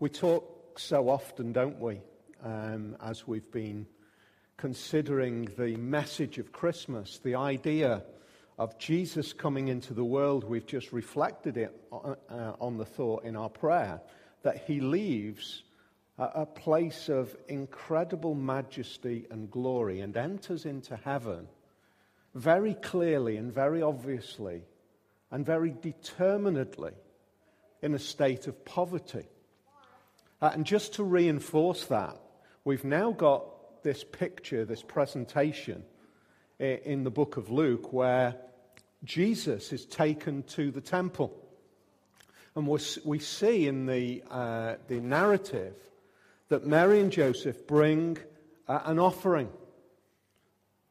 We talk so often, don't we, um, as we've been considering the message of Christmas, the idea of Jesus coming into the world. We've just reflected it on, uh, on the thought in our prayer that he leaves a place of incredible majesty and glory and enters into heaven very clearly and very obviously and very determinedly in a state of poverty. Uh, and just to reinforce that, we've now got this picture, this presentation in the book of Luke where Jesus is taken to the temple. And we see in the, uh, the narrative that Mary and Joseph bring uh, an offering.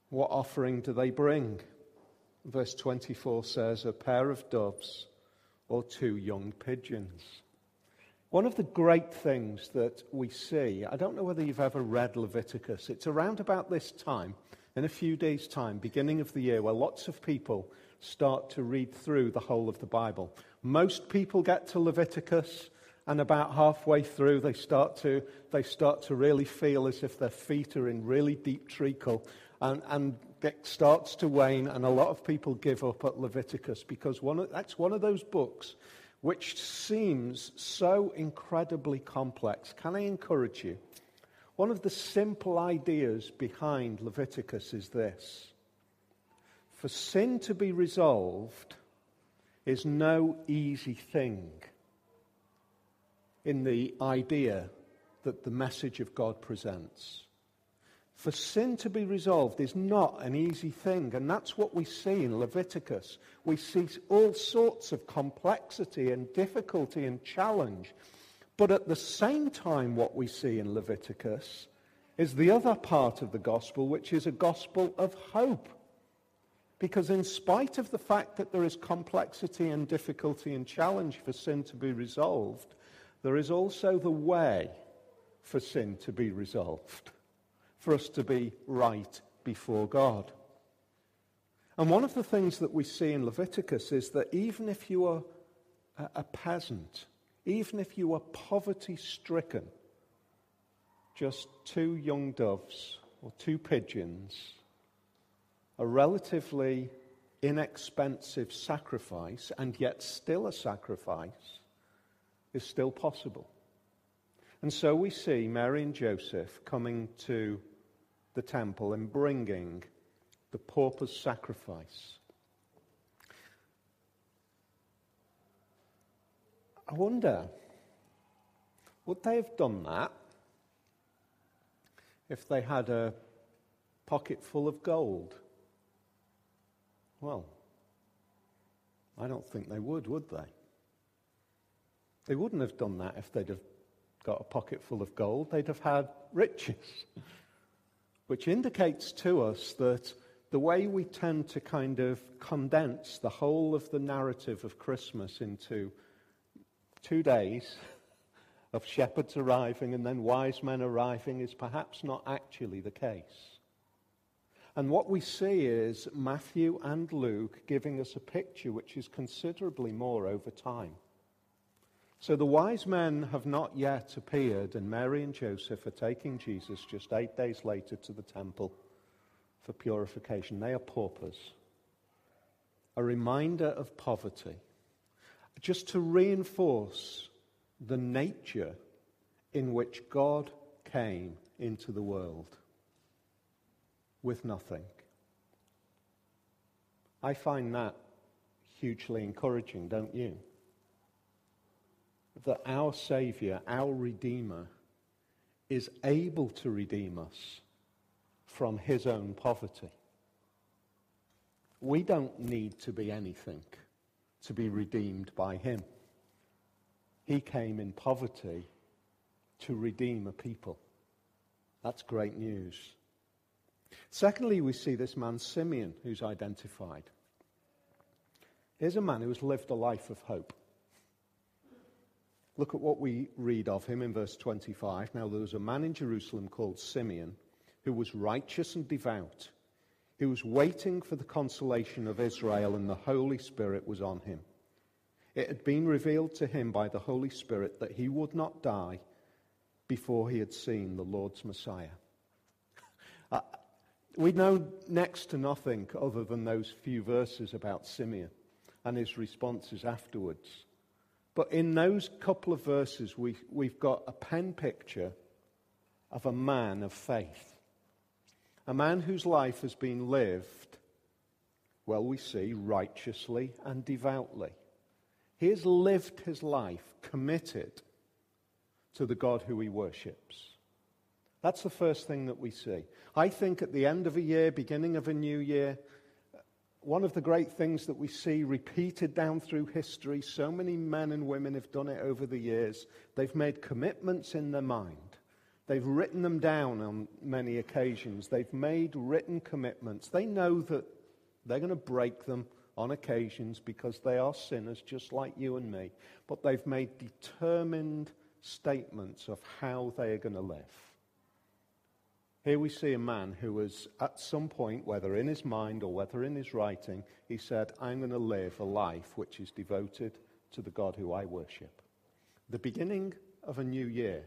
What offering do they bring? Verse 24 says, a pair of doves or two young pigeons. One of the great things that we see, I don't know whether you've ever read Leviticus, it's around about this time, in a few days' time, beginning of the year, where lots of people start to read through the whole of the Bible. Most people get to Leviticus, and about halfway through, they start to, they start to really feel as if their feet are in really deep treacle, and, and it starts to wane, and a lot of people give up at Leviticus because one of, that's one of those books which seems so incredibly complex. Can I encourage you? One of the simple ideas behind Leviticus is this for sin to be resolved is no easy thing in the idea that the message of God presents. For sin to be resolved is not an easy thing, and that's what we see in Leviticus. We see all sorts of complexity and difficulty and challenge. But at the same time, what we see in Leviticus is the other part of the gospel, which is a gospel of hope. Because, in spite of the fact that there is complexity and difficulty and challenge for sin to be resolved, there is also the way for sin to be resolved for us to be right before God. And one of the things that we see in Leviticus is that even if you are a peasant, even if you are poverty stricken, just two young doves or two pigeons, a relatively inexpensive sacrifice, and yet still a sacrifice, is still possible. And so we see Mary and Joseph coming to the temple and bringing the pauper's sacrifice. I wonder, would they have done that if they had a pocket full of gold? Well, I don't think they would, would they? They wouldn't have done that if they'd have got a pocket full of gold. They'd have had riches which indicates to us that the way we tend to kind of condense the whole of the narrative of Christmas into two days of shepherds arriving and then wise men arriving is perhaps not actually the case. And what we see is Matthew and Luke giving us a picture which is considerably more over time. So the wise men have not yet appeared, and Mary and Joseph are taking Jesus just eight days later to the temple for purification. They are paupers. A reminder of poverty. Just to reinforce the nature in which God came into the world with nothing. I find that hugely encouraging, don't you? That our Savior, our Redeemer, is able to redeem us from his own poverty. We don't need to be anything to be redeemed by him. He came in poverty to redeem a people. That's great news. Secondly, we see this man Simeon who's identified. Here's a man who's lived a life of hope. Look at what we read of him in verse 25. Now, there was a man in Jerusalem called Simeon who was righteous and devout. He was waiting for the consolation of Israel, and the Holy Spirit was on him. It had been revealed to him by the Holy Spirit that he would not die before he had seen the Lord's Messiah. Uh, we know next to nothing other than those few verses about Simeon and his responses afterwards. But in those couple of verses, we, we've got a pen picture of a man of faith. A man whose life has been lived, well, we see, righteously and devoutly. He has lived his life committed to the God who he worships. That's the first thing that we see. I think at the end of a year, beginning of a new year, one of the great things that we see repeated down through history, so many men and women have done it over the years. They've made commitments in their mind. They've written them down on many occasions. They've made written commitments. They know that they're going to break them on occasions because they are sinners just like you and me. But they've made determined statements of how they are going to live. Here we see a man who was, at some point, whether in his mind or whether in his writing, he said, I'm going to live a life which is devoted to the God who I worship. The beginning of a new year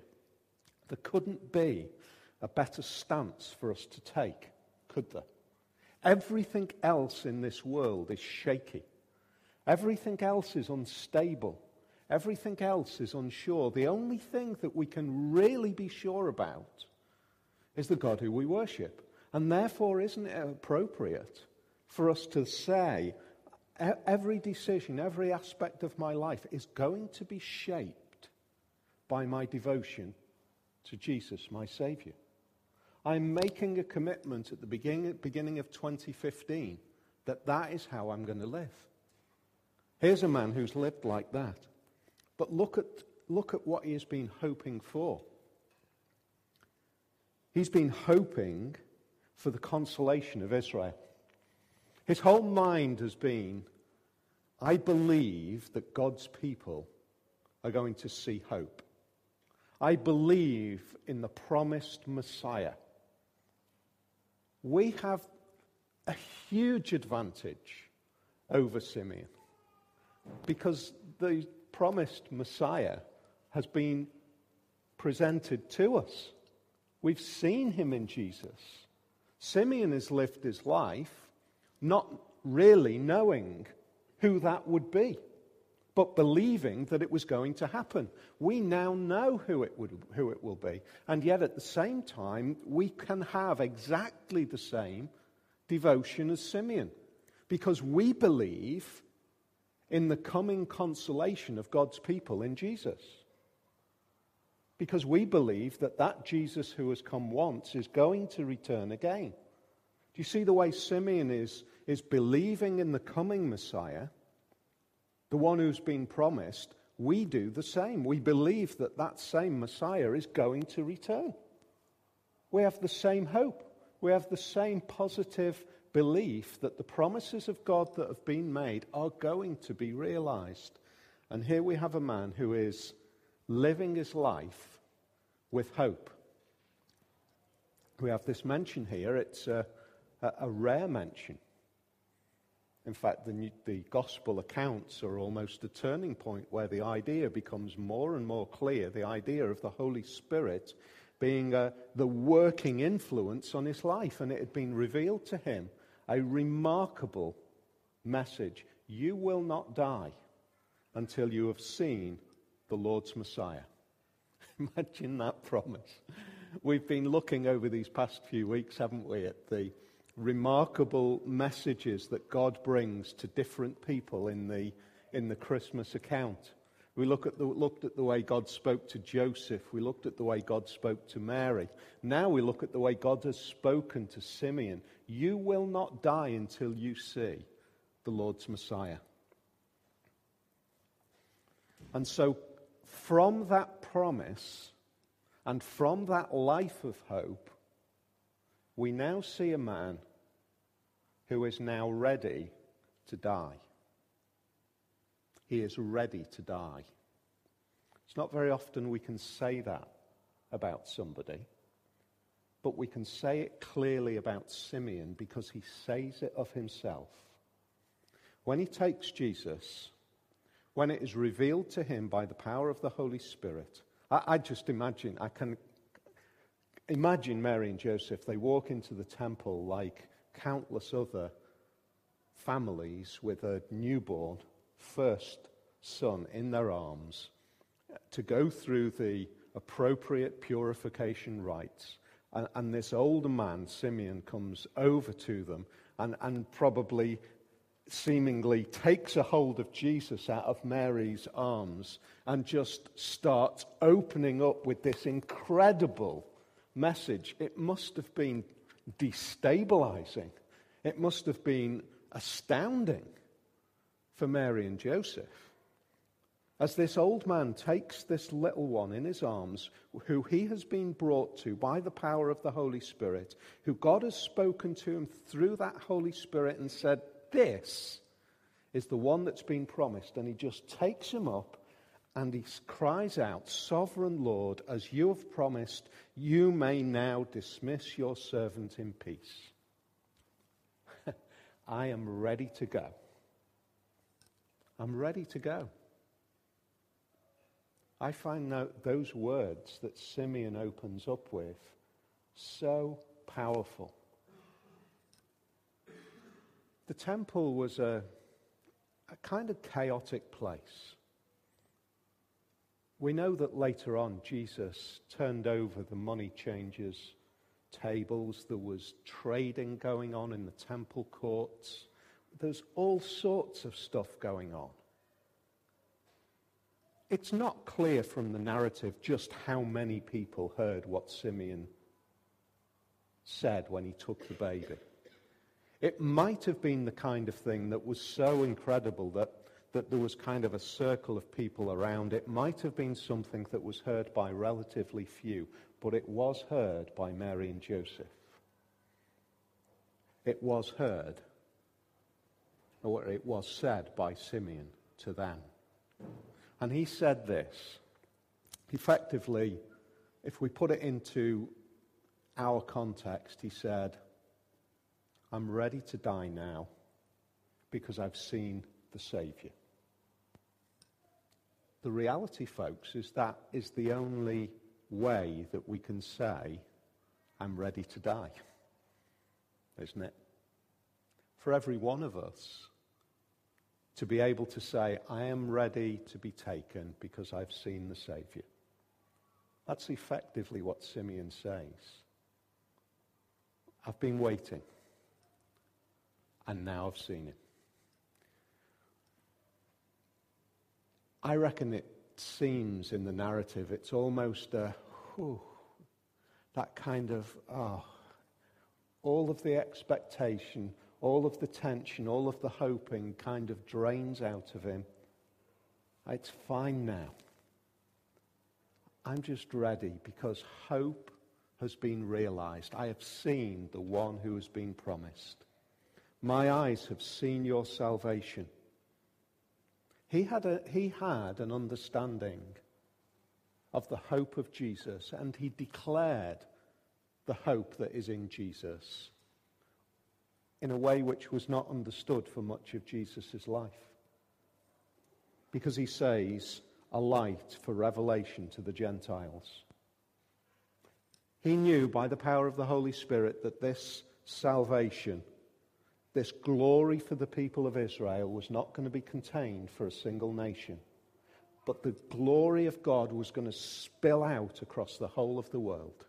there couldn't be a better stance for us to take, could there? Everything else in this world is shaky. Everything else is unstable. Everything else is unsure. The only thing that we can really be sure about is the God who we worship. And therefore, isn't it appropriate for us to say, every decision, every aspect of my life is going to be shaped by my devotion to Jesus, my Savior. I'm making a commitment at the beginning, beginning of 2015 that that is how I'm going to live. Here's a man who's lived like that. But look at, look at what he has been hoping for. He's been hoping for the consolation of Israel. His whole mind has been I believe that God's people are going to see hope. I believe in the promised Messiah. We have a huge advantage over Simeon because the promised Messiah has been presented to us. We've seen him in Jesus. Simeon has lived his life not really knowing who that would be but believing that it was going to happen. We now know who it, would, who it will be. And yet, at the same time, we can have exactly the same devotion as Simeon because we believe in the coming consolation of God's people in Jesus. Because we believe that that Jesus who has come once is going to return again. Do you see the way Simeon is, is believing in the coming Messiah? the one who's been promised, we do the same. We believe that that same Messiah is going to return. We have the same hope. We have the same positive belief that the promises of God that have been made are going to be realized. And here we have a man who is living his life with hope. We have this mention here. It's a, a, a rare mention. In fact, the, the gospel accounts are almost a turning point where the idea becomes more and more clear the idea of the Holy Spirit being uh, the working influence on his life. And it had been revealed to him a remarkable message You will not die until you have seen the Lord's Messiah. Imagine that promise. We've been looking over these past few weeks, haven't we, at the remarkable messages that God brings to different people in the, in the Christmas account. We look at the, looked at the way God spoke to Joseph. We looked at the way God spoke to Mary. Now we look at the way God has spoken to Simeon. You will not die until you see the Lord's Messiah. And so, from that promise and from that life of hope, we now see a man who is now ready to die. He is ready to die. It's not very often we can say that about somebody, but we can say it clearly about Simeon because he says it of himself. When he takes Jesus, when it is revealed to him by the power of the Holy Spirit. I, I just imagine, I can imagine Mary and Joseph, they walk into the temple like countless other families with a newborn first son in their arms to go through the appropriate purification rites. And, and this older man, Simeon, comes over to them and, and probably seemingly takes a hold of Jesus out of Mary's arms and just starts opening up with this incredible message. It must have been destabilizing. It must have been astounding for Mary and Joseph. As this old man takes this little one in his arms, who he has been brought to by the power of the Holy Spirit, who God has spoken to him through that Holy Spirit and said, This is the one that's been promised. And he just takes him up and he cries out, Sovereign Lord, as you have promised, you may now dismiss your servant in peace. I am ready to go. I'm ready to go. I find those words that Simeon opens up with so powerful. The temple was a, a kind of chaotic place. We know that later on Jesus turned over the money changers' tables. There was trading going on in the temple courts. There's all sorts of stuff going on. It's not clear from the narrative just how many people heard what Simeon said when he took the baby. It might have been the kind of thing that was so incredible that, that there was kind of a circle of people around. It might have been something that was heard by relatively few, but it was heard by Mary and Joseph. It was heard, or it was said by Simeon to them. And he said this effectively, if we put it into our context, he said, I'm ready to die now because I've seen the Savior. The reality, folks, is that is the only way that we can say, I'm ready to die. Isn't it? For every one of us, to be able to say, I am ready to be taken because I've seen the Savior. That's effectively what Simeon says. I've been waiting, and now I've seen him. I reckon it seems in the narrative, it's almost a, whew, that kind of, oh, all of the expectation, all of the tension, all of the hoping kind of drains out of him. It's fine now. I'm just ready because hope has been realized. I have seen the one who has been promised. My eyes have seen your salvation. He had, a, he had an understanding of the hope of Jesus, and he declared the hope that is in Jesus in a way which was not understood for much of Jesus' life. Because he says, a light for revelation to the Gentiles. He knew by the power of the Holy Spirit that this salvation, this glory for the people of Israel, was not going to be contained for a single nation. But the glory of God was going to spill out across the whole of the world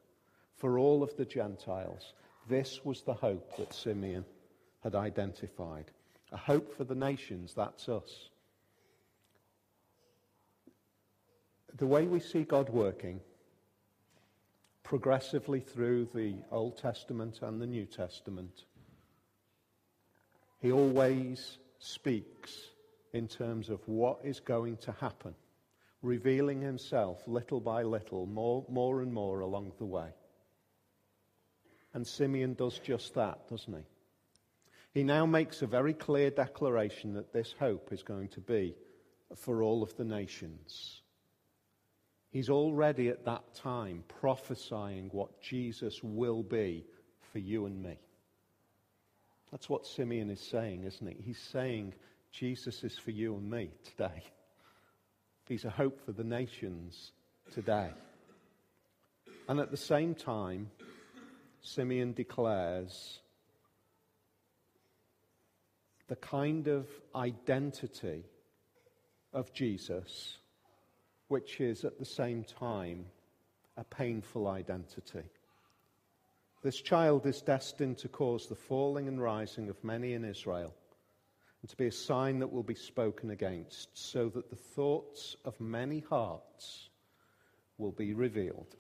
for all of the Gentiles. This was the hope that Simeon had identified. A hope for the nations, that's us. The way we see God working progressively through the Old Testament and the New Testament, He always speaks in terms of what is going to happen, revealing Himself little by little, more, more and more along the way. And Simeon does just that, doesn't he? He now makes a very clear declaration that this hope is going to be for all of the nations. He's already at that time prophesying what Jesus will be for you and me. That's what Simeon is saying, isn't he? He's saying Jesus is for you and me today. He's a hope for the nations today. And at the same time, Simeon declares the kind of identity of Jesus, which is at the same time a painful identity. This child is destined to cause the falling and rising of many in Israel, and to be a sign that will be spoken against, so that the thoughts of many hearts will be revealed.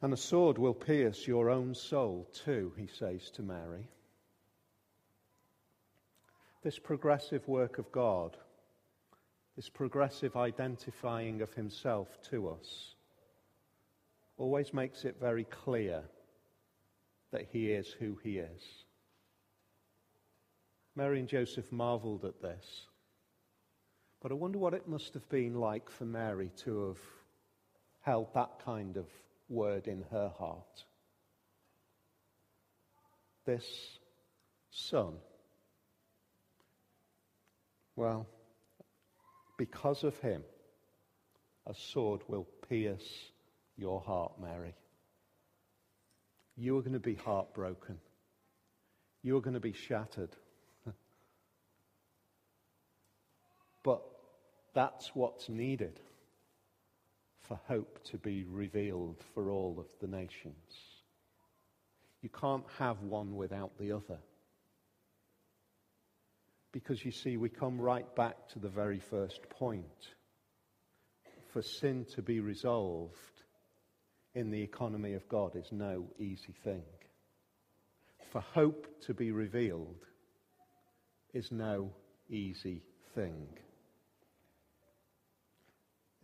And a sword will pierce your own soul too, he says to Mary. This progressive work of God, this progressive identifying of himself to us, always makes it very clear that he is who he is. Mary and Joseph marveled at this. But I wonder what it must have been like for Mary to have held that kind of word in her heart. This son. Well, because of him, a sword will pierce your heart, Mary. You are going to be heartbroken. You are going to be shattered. but that's what's needed for hope to be revealed for all of the nations. You can't have one without the other. Because you see, we come right back to the very first point. For sin to be resolved, in the economy of God is no easy thing. For hope to be revealed is no easy thing.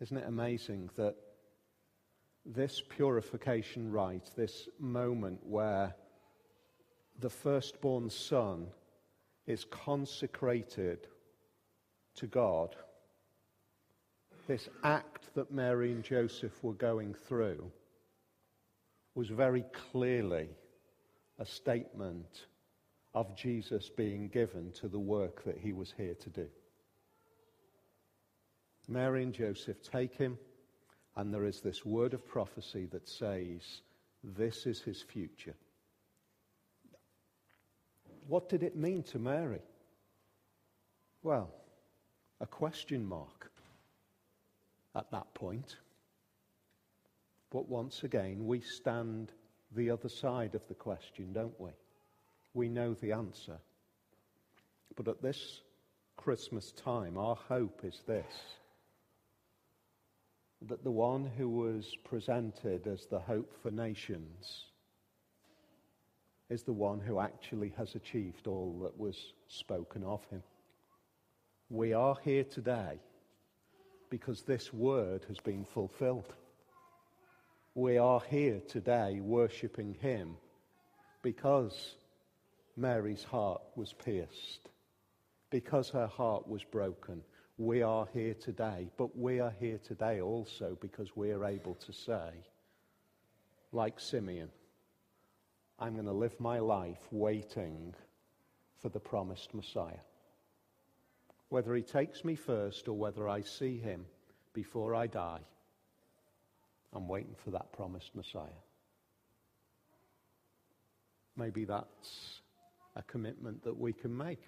Isn't it amazing that this purification rite, this moment where the firstborn son is consecrated to God, this act that Mary and Joseph were going through, was very clearly a statement of Jesus being given to the work that he was here to do. Mary and Joseph take him, and there is this word of prophecy that says, This is his future. What did it mean to Mary? Well, a question mark at that point. But once again, we stand the other side of the question, don't we? We know the answer. But at this Christmas time, our hope is this that the one who was presented as the hope for nations is the one who actually has achieved all that was spoken of him. We are here today because this word has been fulfilled we are here today worshipping Him because Mary's heart was pierced, because her heart was broken. We are here today, but we are here today also because we are able to say, like Simeon, I'm going to live my life waiting for the promised Messiah. Whether he takes me first or whether I see him before I die, I'm waiting for that promised Messiah. Maybe that's a commitment that we can make.